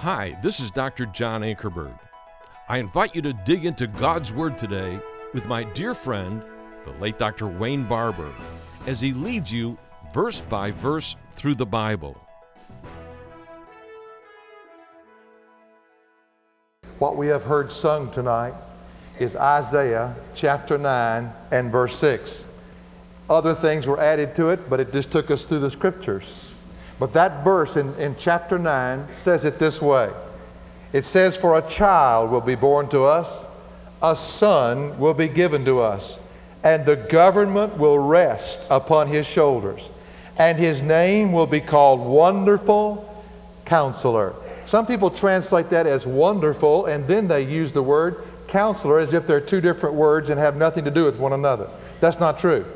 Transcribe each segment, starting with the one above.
Hi, this is Dr. John Ankerberg. I invite you to dig into God's Word today with my dear friend, the late Dr. Wayne Barber, as he leads you verse by verse through the Bible. What we have heard sung tonight is Isaiah chapter 9 and verse 6. Other things were added to it, but it just took us through the scriptures. But that verse in, in chapter 9 says it this way It says, For a child will be born to us, a son will be given to us, and the government will rest upon his shoulders, and his name will be called Wonderful Counselor. Some people translate that as wonderful, and then they use the word counselor as if they're two different words and have nothing to do with one another. That's not true.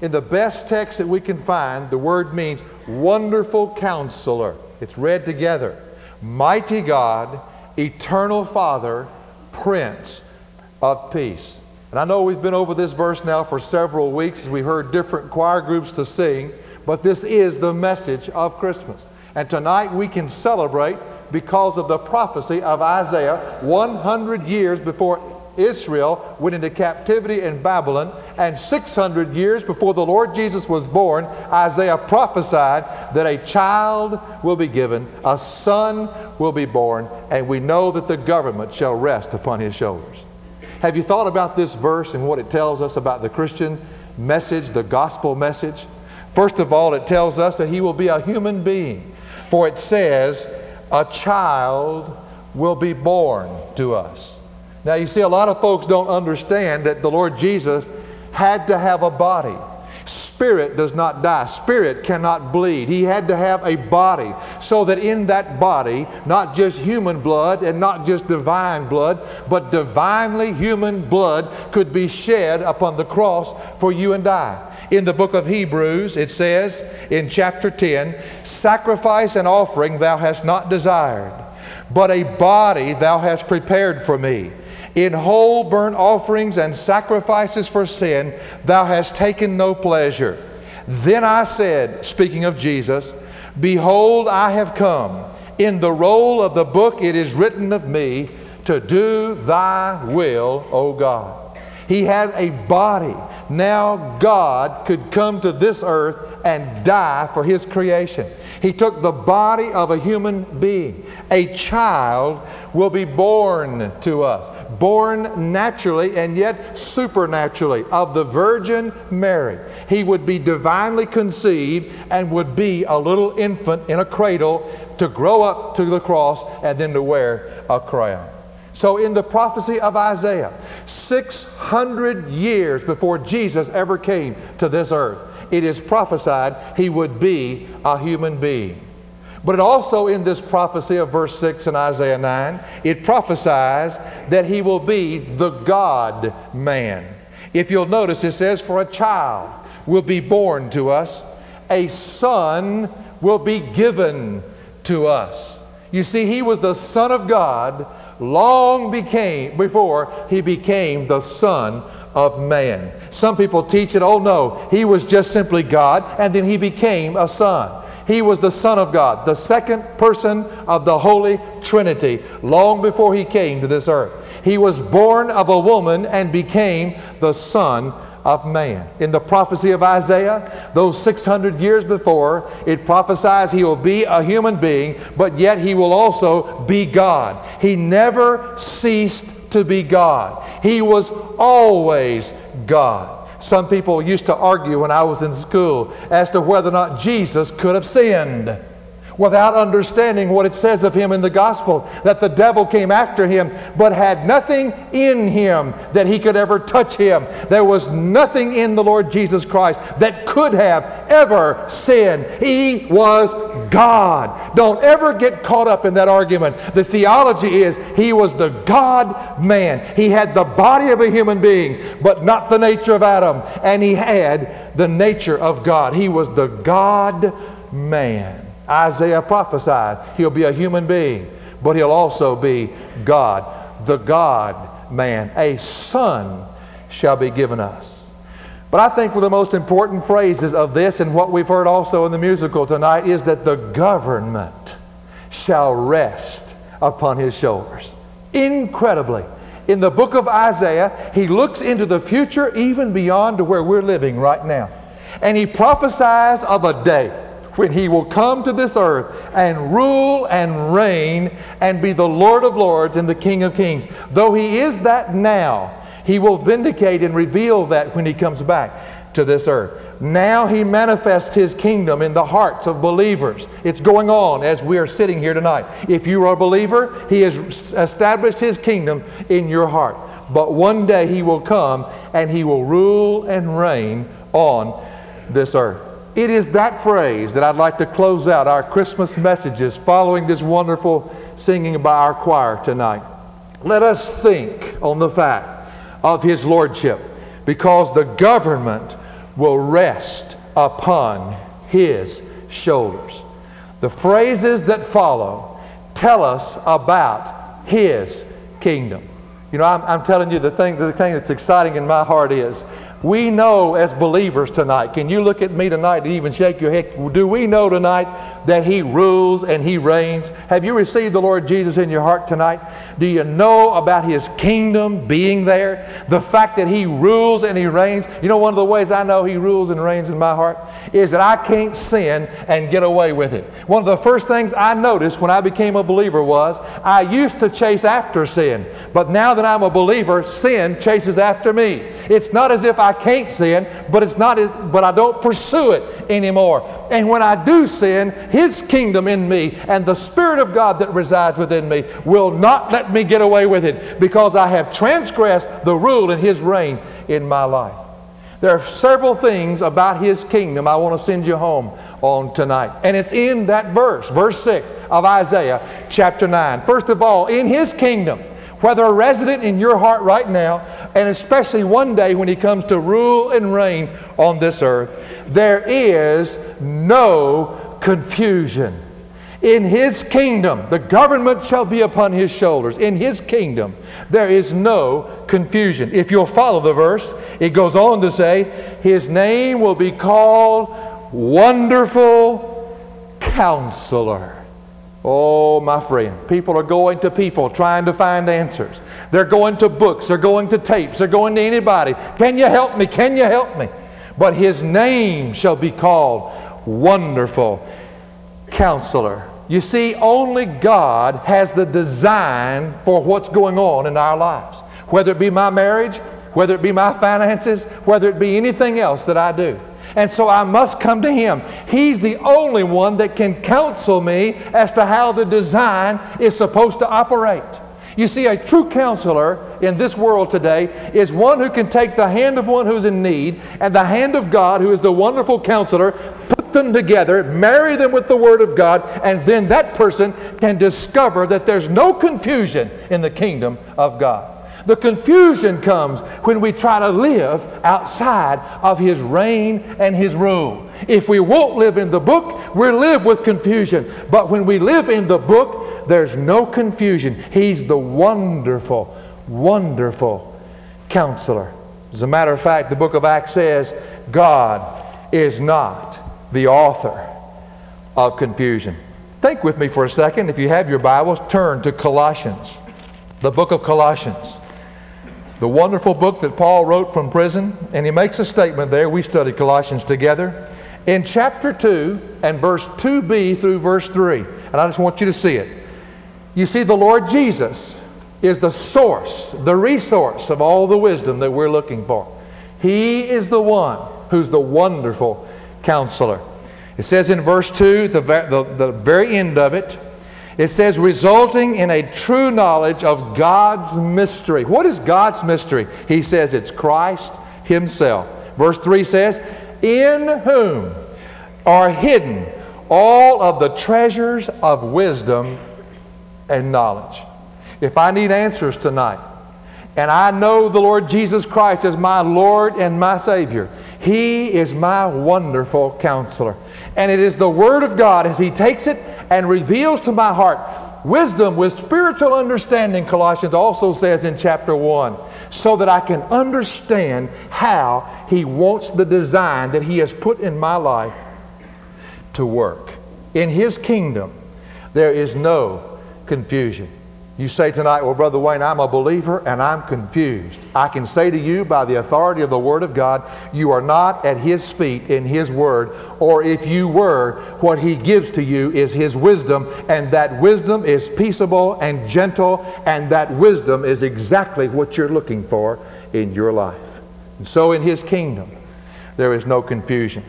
In the best text that we can find, the word means wonderful counselor. It's read together. Mighty God, eternal Father, Prince of Peace. And I know we've been over this verse now for several weeks as we heard different choir groups to sing, but this is the message of Christmas. And tonight we can celebrate because of the prophecy of Isaiah 100 years before Israel went into captivity in Babylon, and 600 years before the Lord Jesus was born, Isaiah prophesied that a child will be given, a son will be born, and we know that the government shall rest upon his shoulders. Have you thought about this verse and what it tells us about the Christian message, the gospel message? First of all, it tells us that he will be a human being, for it says, a child will be born to us. Now, you see, a lot of folks don't understand that the Lord Jesus had to have a body. Spirit does not die. Spirit cannot bleed. He had to have a body so that in that body, not just human blood and not just divine blood, but divinely human blood could be shed upon the cross for you and I. In the book of Hebrews, it says in chapter 10 Sacrifice and offering thou hast not desired, but a body thou hast prepared for me. In whole burnt offerings and sacrifices for sin, thou hast taken no pleasure. Then I said, speaking of Jesus, Behold, I have come. In the roll of the book it is written of me to do thy will, O God. He had a body. Now God could come to this earth and die for his creation. He took the body of a human being. A child will be born to us, born naturally and yet supernaturally of the Virgin Mary. He would be divinely conceived and would be a little infant in a cradle to grow up to the cross and then to wear a crown. So, in the prophecy of Isaiah, 600 years before Jesus ever came to this earth, it is prophesied he would be a human being. But it also in this prophecy of verse 6 in Isaiah 9, it prophesies that he will be the God man. If you'll notice, it says, For a child will be born to us, a son will be given to us. You see, he was the Son of God long became before he became the Son of man. Some people teach it, oh no, he was just simply God, and then he became a son. He was the Son of God, the second person of the Holy Trinity, long before he came to this earth. He was born of a woman and became the Son of man. In the prophecy of Isaiah, those 600 years before, it prophesies he will be a human being, but yet he will also be God. He never ceased to be God. He was always God. Some people used to argue when I was in school as to whether or not Jesus could have sinned without understanding what it says of him in the Gospels that the devil came after him but had nothing in him that he could ever touch him. There was nothing in the Lord Jesus Christ that could have ever sinned. He was God. Don't ever get caught up in that argument. The theology is he was the God man. He had the body of a human being, but not the nature of Adam. And he had the nature of God. He was the God man. Isaiah prophesied he'll be a human being, but he'll also be God, the God man. A son shall be given us. But I think one of the most important phrases of this and what we've heard also in the musical tonight is that the government shall rest upon his shoulders. Incredibly. In the book of Isaiah, he looks into the future even beyond to where we're living right now. And he prophesies of a day when he will come to this earth and rule and reign and be the Lord of lords and the King of kings. Though he is that now, he will vindicate and reveal that when he comes back to this earth. Now he manifests his kingdom in the hearts of believers. It's going on as we are sitting here tonight. If you are a believer, he has established his kingdom in your heart. But one day he will come and he will rule and reign on this earth. It is that phrase that I'd like to close out our Christmas messages following this wonderful singing by our choir tonight. Let us think on the fact of his lordship because the government will rest upon his shoulders. The phrases that follow tell us about his kingdom. You know, I'm, I'm telling you the thing, the thing that's exciting in my heart is we know as believers tonight, can you look at me tonight and even shake your head? Do we know tonight that He rules and He reigns? Have you received the Lord Jesus in your heart tonight? Do you know about His kingdom being there? The fact that He rules and He reigns? You know, one of the ways I know He rules and reigns in my heart is that I can't sin and get away with it. One of the first things I noticed when I became a believer was I used to chase after sin, but now that I'm a believer, sin chases after me. It's not as if I can't sin, but it's not, but I don't pursue it anymore. And when I do sin, His kingdom in me and the Spirit of God that resides within me will not let me get away with it because I have transgressed the rule and His reign in my life. There are several things about His kingdom I want to send you home on tonight. And it's in that verse, verse 6 of Isaiah chapter 9. First of all, in His kingdom, whether a resident in your heart right now, and especially one day when He comes to rule and reign on this earth, there is no confusion. In his kingdom, the government shall be upon his shoulders. In his kingdom, there is no confusion. If you'll follow the verse, it goes on to say, His name will be called Wonderful Counselor. Oh, my friend, people are going to people trying to find answers. They're going to books, they're going to tapes, they're going to anybody. Can you help me? Can you help me? But his name shall be called Wonderful Counselor. You see, only God has the design for what's going on in our lives. Whether it be my marriage, whether it be my finances, whether it be anything else that I do. And so I must come to Him. He's the only one that can counsel me as to how the design is supposed to operate. You see, a true counselor in this world today is one who can take the hand of one who's in need and the hand of God, who is the wonderful counselor, put them together, marry them with the Word of God, and then that person can discover that there's no confusion in the kingdom of God. The confusion comes when we try to live outside of His reign and His rule. If we won't live in the book, we'll live with confusion. But when we live in the book, there's no confusion. He's the wonderful, wonderful counselor. As a matter of fact, the book of Acts says God is not the author of confusion. Think with me for a second. If you have your Bibles, turn to Colossians, the book of Colossians the wonderful book that Paul wrote from prison, and he makes a statement there. We studied Colossians together. In chapter 2 and verse 2b through verse 3, and I just want you to see it. You see, the Lord Jesus is the source, the resource of all the wisdom that we're looking for. He is the one who's the wonderful counselor. It says in verse 2, the, the, the very end of it, it says, resulting in a true knowledge of God's mystery. What is God's mystery? He says it's Christ Himself. Verse 3 says, In whom are hidden all of the treasures of wisdom and knowledge. If I need answers tonight, and I know the Lord Jesus Christ as my Lord and my Savior, He is my wonderful counselor. And it is the Word of God as He takes it and reveals to my heart wisdom with spiritual understanding, Colossians also says in chapter 1, so that I can understand how He wants the design that He has put in my life to work. In His kingdom, there is no confusion. You say tonight, well, Brother Wayne, I'm a believer and I'm confused. I can say to you by the authority of the Word of God, you are not at His feet in His Word, or if you were, what He gives to you is His wisdom, and that wisdom is peaceable and gentle, and that wisdom is exactly what you're looking for in your life. And so in His kingdom, there is no confusion.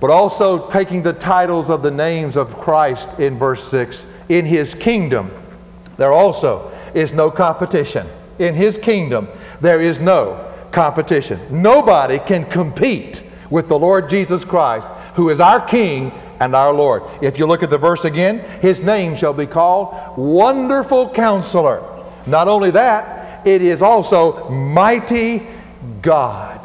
But also taking the titles of the names of Christ in verse 6, in His kingdom, there also is no competition. In His kingdom, there is no competition. Nobody can compete with the Lord Jesus Christ, who is our King and our Lord. If you look at the verse again, His name shall be called Wonderful Counselor. Not only that, it is also Mighty God.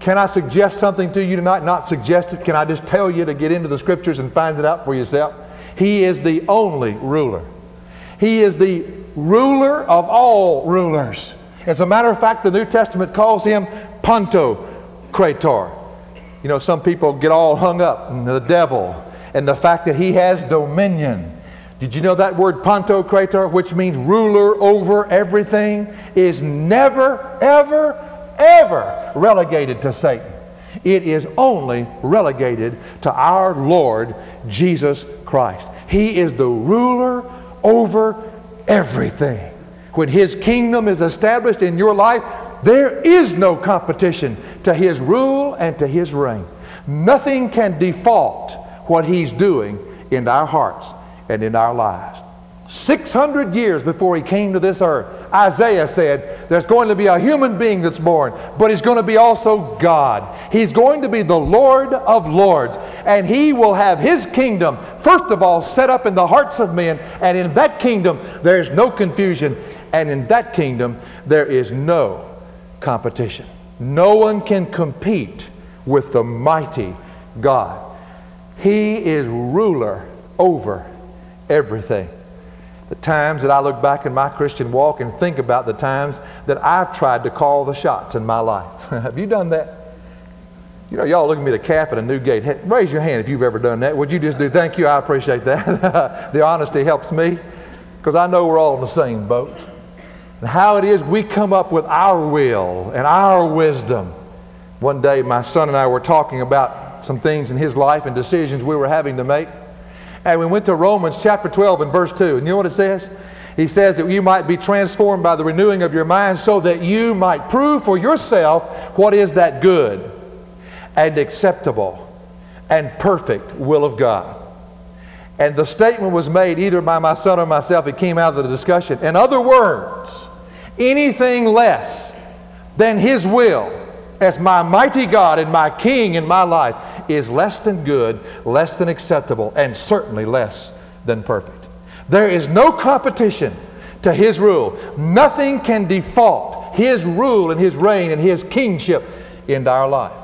Can I suggest something to you tonight? Not suggest it. Can I just tell you to get into the scriptures and find it out for yourself? He is the only ruler. He is the ruler of all rulers. As a matter of fact, the New Testament calls him Pantocrator. You know, some people get all hung up in the devil and the fact that he has dominion. Did you know that word Pantocrator, which means ruler over everything, is never, ever, ever relegated to Satan. It is only relegated to our Lord Jesus Christ. He is the ruler over everything. When His kingdom is established in your life, there is no competition to His rule and to His reign. Nothing can default what He's doing in our hearts and in our lives. 600 years before he came to this earth, Isaiah said, There's going to be a human being that's born, but he's going to be also God. He's going to be the Lord of Lords, and he will have his kingdom, first of all, set up in the hearts of men, and in that kingdom, there's no confusion, and in that kingdom, there is no competition. No one can compete with the mighty God. He is ruler over everything the times that I look back in my Christian walk and think about the times that I've tried to call the shots in my life. Have you done that? You know, y'all look at me the calf at a new gate. Hey, raise your hand if you've ever done that. Would you just do, thank you, I appreciate that. the honesty helps me because I know we're all in the same boat. And how it is we come up with our will and our wisdom. One day, my son and I were talking about some things in his life and decisions we were having to make. And we went to Romans chapter 12 and verse 2. And you know what it says? He says that you might be transformed by the renewing of your mind so that you might prove for yourself what is that good and acceptable and perfect will of God. And the statement was made either by my son or myself. It came out of the discussion. In other words, anything less than His will as my mighty God and my King in my life is less than good, less than acceptable, and certainly less than perfect. There is no competition to His rule. Nothing can default His rule and His reign and His kingship into our life.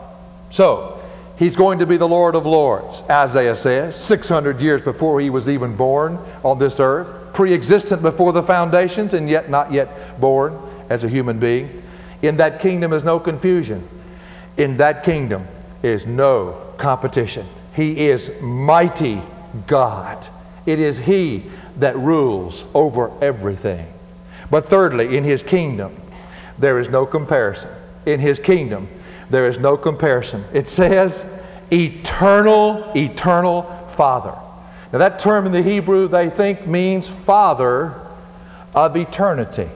So, He's going to be the Lord of Lords, Isaiah says, 600 years before He was even born on this earth, pre existent before the foundations, and yet not yet born as a human being. In that kingdom is no confusion. In that kingdom is no competition. He is mighty God. It is He that rules over everything. But thirdly, in His kingdom, there is no comparison. In His kingdom, there is no comparison. It says, eternal, eternal Father. Now, that term in the Hebrew, they think, means Father of eternity.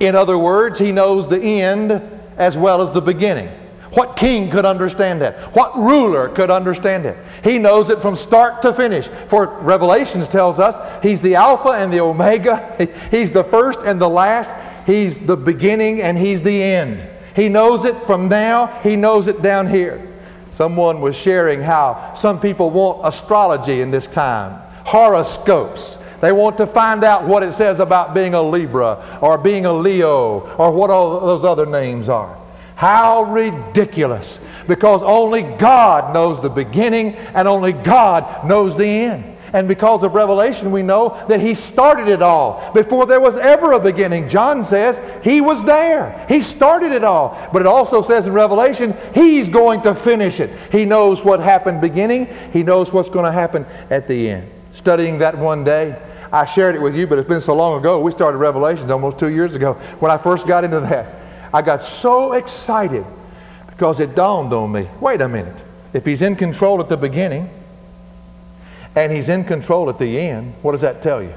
In other words, He knows the end as well as the beginning. What king could understand that? What ruler could understand it? He knows it from start to finish. For Revelations tells us he's the Alpha and the Omega. He's the first and the last. He's the beginning and he's the end. He knows it from now, he knows it down here. Someone was sharing how some people want astrology in this time, horoscopes. They want to find out what it says about being a Libra or being a Leo or what all those other names are. How ridiculous. Because only God knows the beginning and only God knows the end. And because of Revelation, we know that He started it all before there was ever a beginning. John says He was there. He started it all. But it also says in Revelation, He's going to finish it. He knows what happened beginning, He knows what's going to happen at the end. Studying that one day, I shared it with you, but it's been so long ago. We started Revelations almost two years ago when I first got into that. I got so excited because it dawned on me wait a minute. If he's in control at the beginning and he's in control at the end, what does that tell you?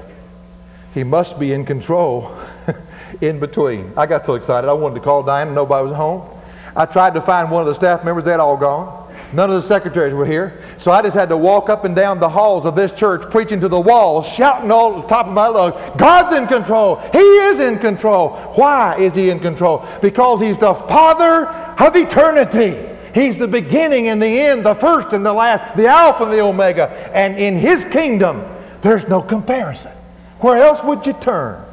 He must be in control in between. I got so excited, I wanted to call Diane, nobody was home. I tried to find one of the staff members, they'd all gone. None of the secretaries were here. So I just had to walk up and down the halls of this church, preaching to the walls, shouting all the top of my lungs, God's in control. He is in control. Why is He in control? Because He's the Father of eternity. He's the beginning and the end, the first and the last, the Alpha and the Omega. And in His kingdom, there's no comparison. Where else would you turn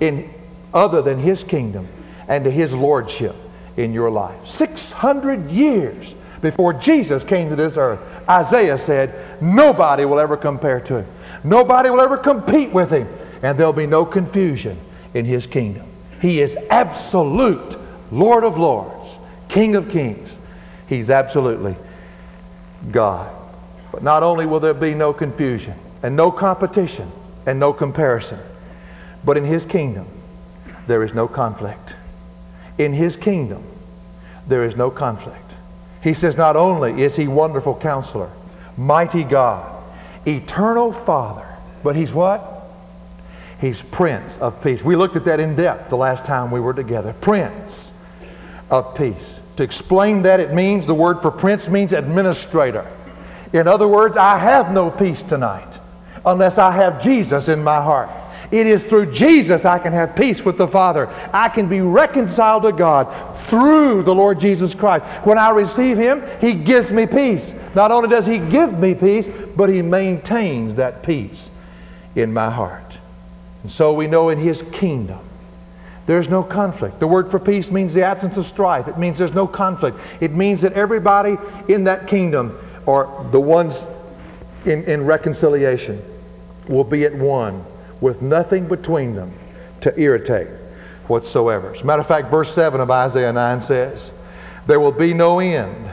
in other than His kingdom and to His lordship in your life? 600 years before Jesus came to this earth, Isaiah said, Nobody will ever compare to him. Nobody will ever compete with him. And there'll be no confusion in his kingdom. He is absolute Lord of lords, King of kings. He's absolutely God. But not only will there be no confusion and no competition and no comparison, but in his kingdom, there is no conflict. In his kingdom, there is no conflict. He says, not only is he wonderful counselor, mighty God, eternal Father, but he's what? He's Prince of Peace. We looked at that in depth the last time we were together. Prince of Peace. To explain that, it means the word for prince means administrator. In other words, I have no peace tonight unless I have Jesus in my heart. It is through Jesus I can have peace with the Father. I can be reconciled to God through the Lord Jesus Christ. When I receive Him, He gives me peace. Not only does He give me peace, but He maintains that peace in my heart. And so we know in His kingdom, there's no conflict. The word for peace means the absence of strife. It means there's no conflict. It means that everybody in that kingdom, or the ones in, in reconciliation, will be at one with nothing between them to irritate whatsoever. As a matter of fact, verse 7 of Isaiah 9 says, There will be no end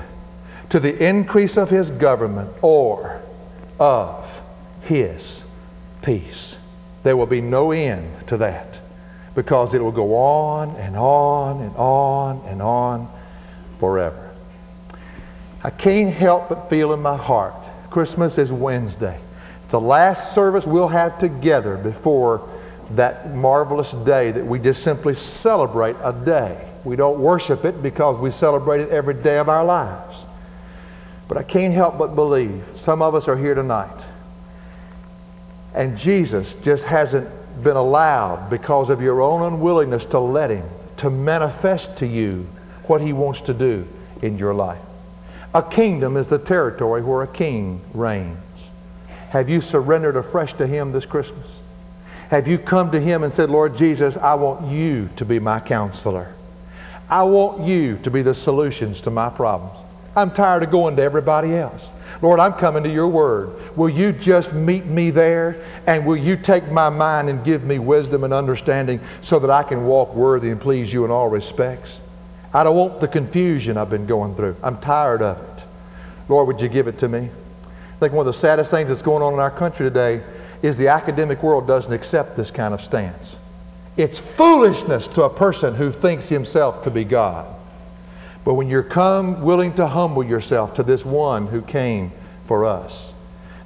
to the increase of his government or of his peace. There will be no end to that because it will go on and on and on and on forever. I can't help but feel in my heart Christmas is Wednesday. It's the last service we'll have together before that marvelous day that we just simply celebrate a day. We don't worship it because we celebrate it every day of our lives. But I can't help but believe some of us are here tonight. And Jesus just hasn't been allowed because of your own unwillingness to let Him to manifest to you what He wants to do in your life. A kingdom is the territory where a king reigns. Have you surrendered afresh to Him this Christmas? Have you come to Him and said, Lord Jesus, I want you to be my counselor. I want you to be the solutions to my problems. I'm tired of going to everybody else. Lord, I'm coming to your word. Will you just meet me there? And will you take my mind and give me wisdom and understanding so that I can walk worthy and please you in all respects? I don't want the confusion I've been going through. I'm tired of it. Lord, would you give it to me? I think one of the saddest things that's going on in our country today is the academic world doesn't accept this kind of stance. It's foolishness to a person who thinks himself to be God. But when you're come willing to humble yourself to this one who came for us,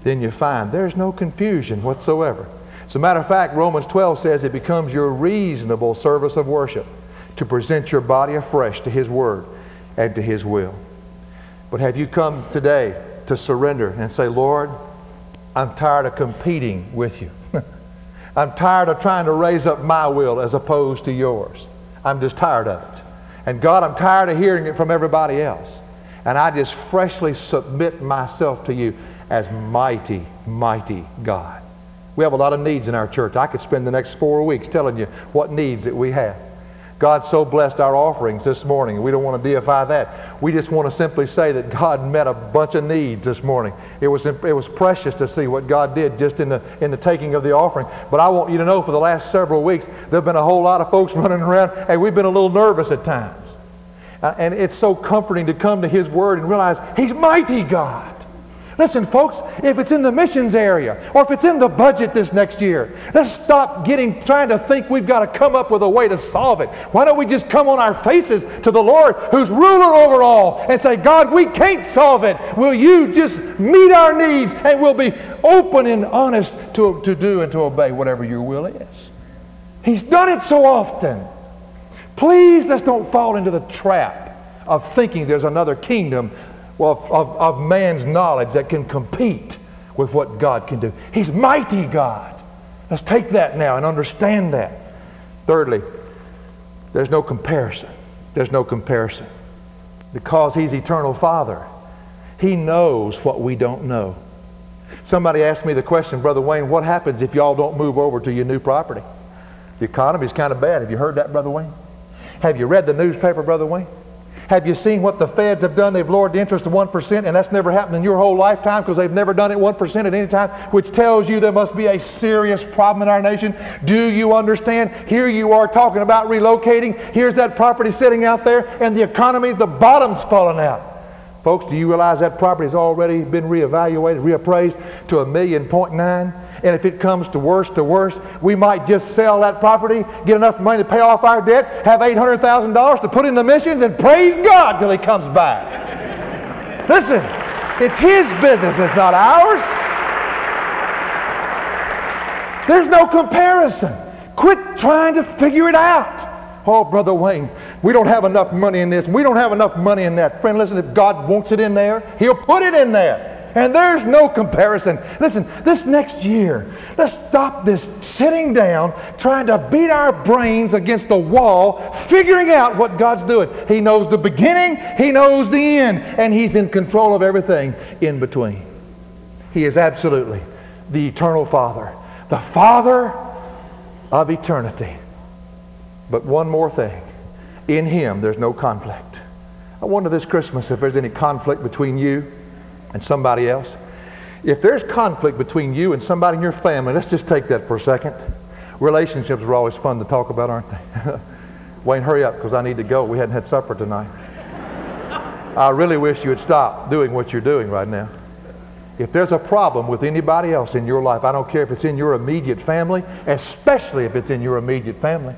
then you find there's no confusion whatsoever. As a matter of fact, Romans 12 says it becomes your reasonable service of worship to present your body afresh to His Word and to His will. But have you come today to surrender and say, Lord, I'm tired of competing with you. I'm tired of trying to raise up my will as opposed to yours. I'm just tired of it. And God, I'm tired of hearing it from everybody else. And I just freshly submit myself to you as mighty, mighty God. We have a lot of needs in our church. I could spend the next four weeks telling you what needs that we have. God so blessed our offerings this morning. We don't want to deify that. We just want to simply say that God met a bunch of needs this morning. It was, it was precious to see what God did just in the, in the taking of the offering. But I want you to know for the last several weeks, there have been a whole lot of folks running around, and we've been a little nervous at times. Uh, and it's so comforting to come to His Word and realize He's mighty God. Listen, folks, if it's in the missions area or if it's in the budget this next year, let's stop getting trying to think we've got to come up with a way to solve it. Why don't we just come on our faces to the Lord who's ruler over all and say, God, we can't solve it. Will you just meet our needs and we'll be open and honest to, to do and to obey whatever your will is. He's done it so often. Please let's don't fall into the trap of thinking there's another kingdom of, of, of man's knowledge that can compete with what God can do. He's mighty God. Let's take that now and understand that. Thirdly, there's no comparison. There's no comparison. Because He's eternal Father, He knows what we don't know. Somebody asked me the question, Brother Wayne, what happens if y'all don't move over to your new property? The economy's kind of bad. Have you heard that, Brother Wayne? Have you read the newspaper, Brother Wayne? Have you seen what the feds have done? They've lowered the interest to 1%, and that's never happened in your whole lifetime because they've never done it 1% at any time, which tells you there must be a serious problem in our nation. Do you understand? Here you are talking about relocating. Here's that property sitting out there, and the economy, the bottom's falling out. Folks, do you realize that property has already been reevaluated, reappraised to a million point nine? And if it comes to worse to worse, we might just sell that property, get enough money to pay off our debt, have $800,000 to put in the missions, and praise God till He comes back. Listen, it's His business, it's not ours. There's no comparison. Quit trying to figure it out. Oh, Brother Wayne, we don't have enough money in this. We don't have enough money in that. Friend, listen, if God wants it in there, He'll put it in there. And there's no comparison. Listen, this next year, let's stop this sitting down trying to beat our brains against the wall, figuring out what God's doing. He knows the beginning, He knows the end, and He's in control of everything in between. He is absolutely the eternal Father, the Father of eternity. But one more thing in Him, there's no conflict. I wonder this Christmas if there's any conflict between you and somebody else. If there's conflict between you and somebody in your family, let's just take that for a second. Relationships are always fun to talk about, aren't they? Wayne, hurry up because I need to go. We hadn't had supper tonight. I really wish you would stop doing what you're doing right now. If there's a problem with anybody else in your life, I don't care if it's in your immediate family, especially if it's in your immediate family.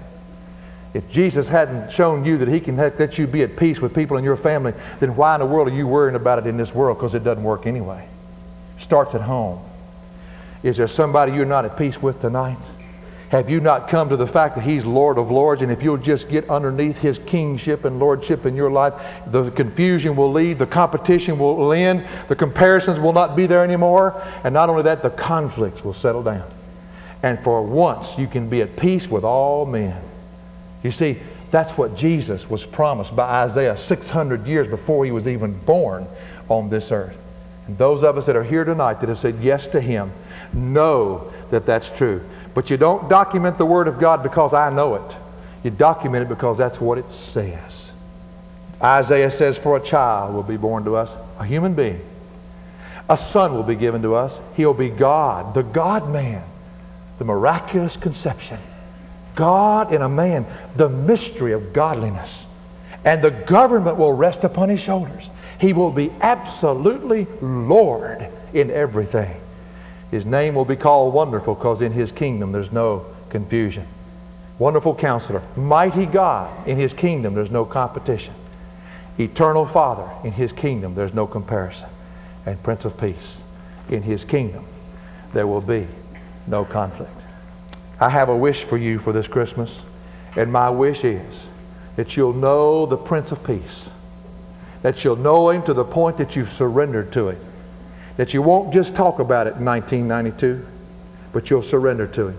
If Jesus hadn't shown you that he can let you be at peace with people in your family, then why in the world are you worrying about it in this world? Because it doesn't work anyway. Starts at home. Is there somebody you're not at peace with tonight? Have you not come to the fact that He's Lord of Lords? And if you'll just get underneath His kingship and lordship in your life, the confusion will leave, the competition will end, the comparisons will not be there anymore. And not only that, the conflicts will settle down. And for once, you can be at peace with all men. You see, that's what Jesus was promised by Isaiah 600 years before he was even born on this earth. And those of us that are here tonight that have said yes to him know that that's true. But you don't document the Word of God because I know it. You document it because that's what it says. Isaiah says, For a child will be born to us, a human being. A son will be given to us. He'll be God, the God man, the miraculous conception. God in a man, the mystery of godliness. And the government will rest upon his shoulders. He will be absolutely Lord in everything. His name will be called Wonderful because in his kingdom there's no confusion. Wonderful Counselor, Mighty God, in his kingdom there's no competition. Eternal Father, in his kingdom there's no comparison. And Prince of Peace, in his kingdom there will be no conflict. I have a wish for you for this Christmas, and my wish is that you'll know the Prince of Peace, that you'll know Him to the point that you've surrendered to Him, that you won't just talk about it in 1992, but you'll surrender to Him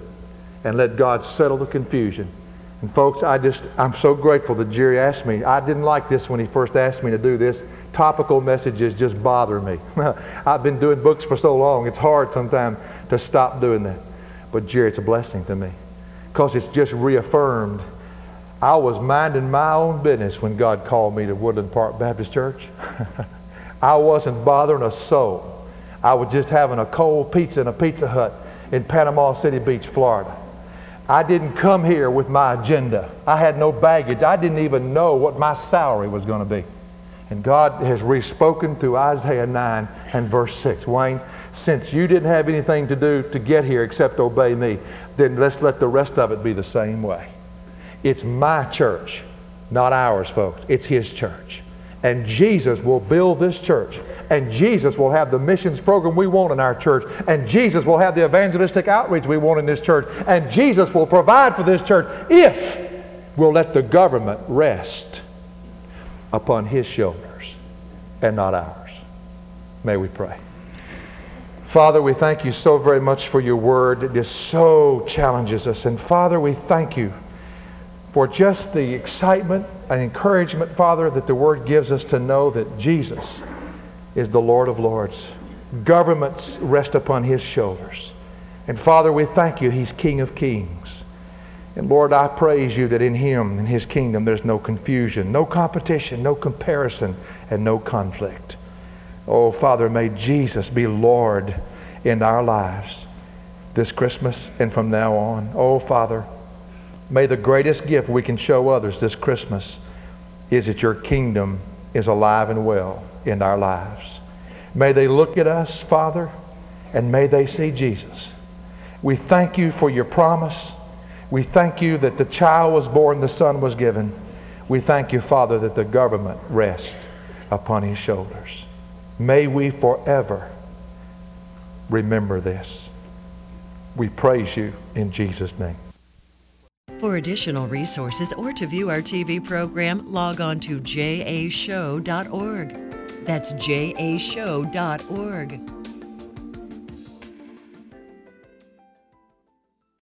and let God settle the confusion. And folks, I just, I'm so grateful that Jerry asked me. I didn't like this when he first asked me to do this. Topical messages just bother me. I've been doing books for so long, it's hard sometimes to stop doing that. But Jerry, it's a blessing to me because it's just reaffirmed. I was minding my own business when God called me to Woodland Park Baptist Church. I wasn't bothering a soul. I was just having a cold pizza in a Pizza Hut in Panama City Beach, Florida. I didn't come here with my agenda. I had no baggage. I didn't even know what my salary was going to be. And God has respoken through Isaiah 9 and verse 6. Wayne, since you didn't have anything to do to get here except obey me, then let's let the rest of it be the same way. It's my church, not ours, folks. It's His church. And Jesus will build this church. And Jesus will have the missions program we want in our church. And Jesus will have the evangelistic outreach we want in this church. And Jesus will provide for this church if we'll let the government rest upon His shoulders and not ours. May we pray. Father, we thank you so very much for your word. It just so challenges us. And Father, we thank you for just the excitement and encouragement, Father, that the Word gives us to know that Jesus is the Lord of Lords. Governments rest upon His shoulders. And Father, we thank you, He's King of Kings. And Lord, I praise you that in Him, in His kingdom, there's no confusion, no competition, no comparison, and no conflict. Oh, Father, may Jesus be Lord in our lives this Christmas and from now on. Oh, Father, May the greatest gift we can show others this Christmas is that your kingdom is alive and well in our lives. May they look at us, Father, and may they see Jesus. We thank you for your promise. We thank you that the child was born, the son was given. We thank you, Father, that the government rests upon his shoulders. May we forever remember this. We praise you in Jesus' name. For additional resources or to view our TV program, log on to jashow.org. That's jashow.org.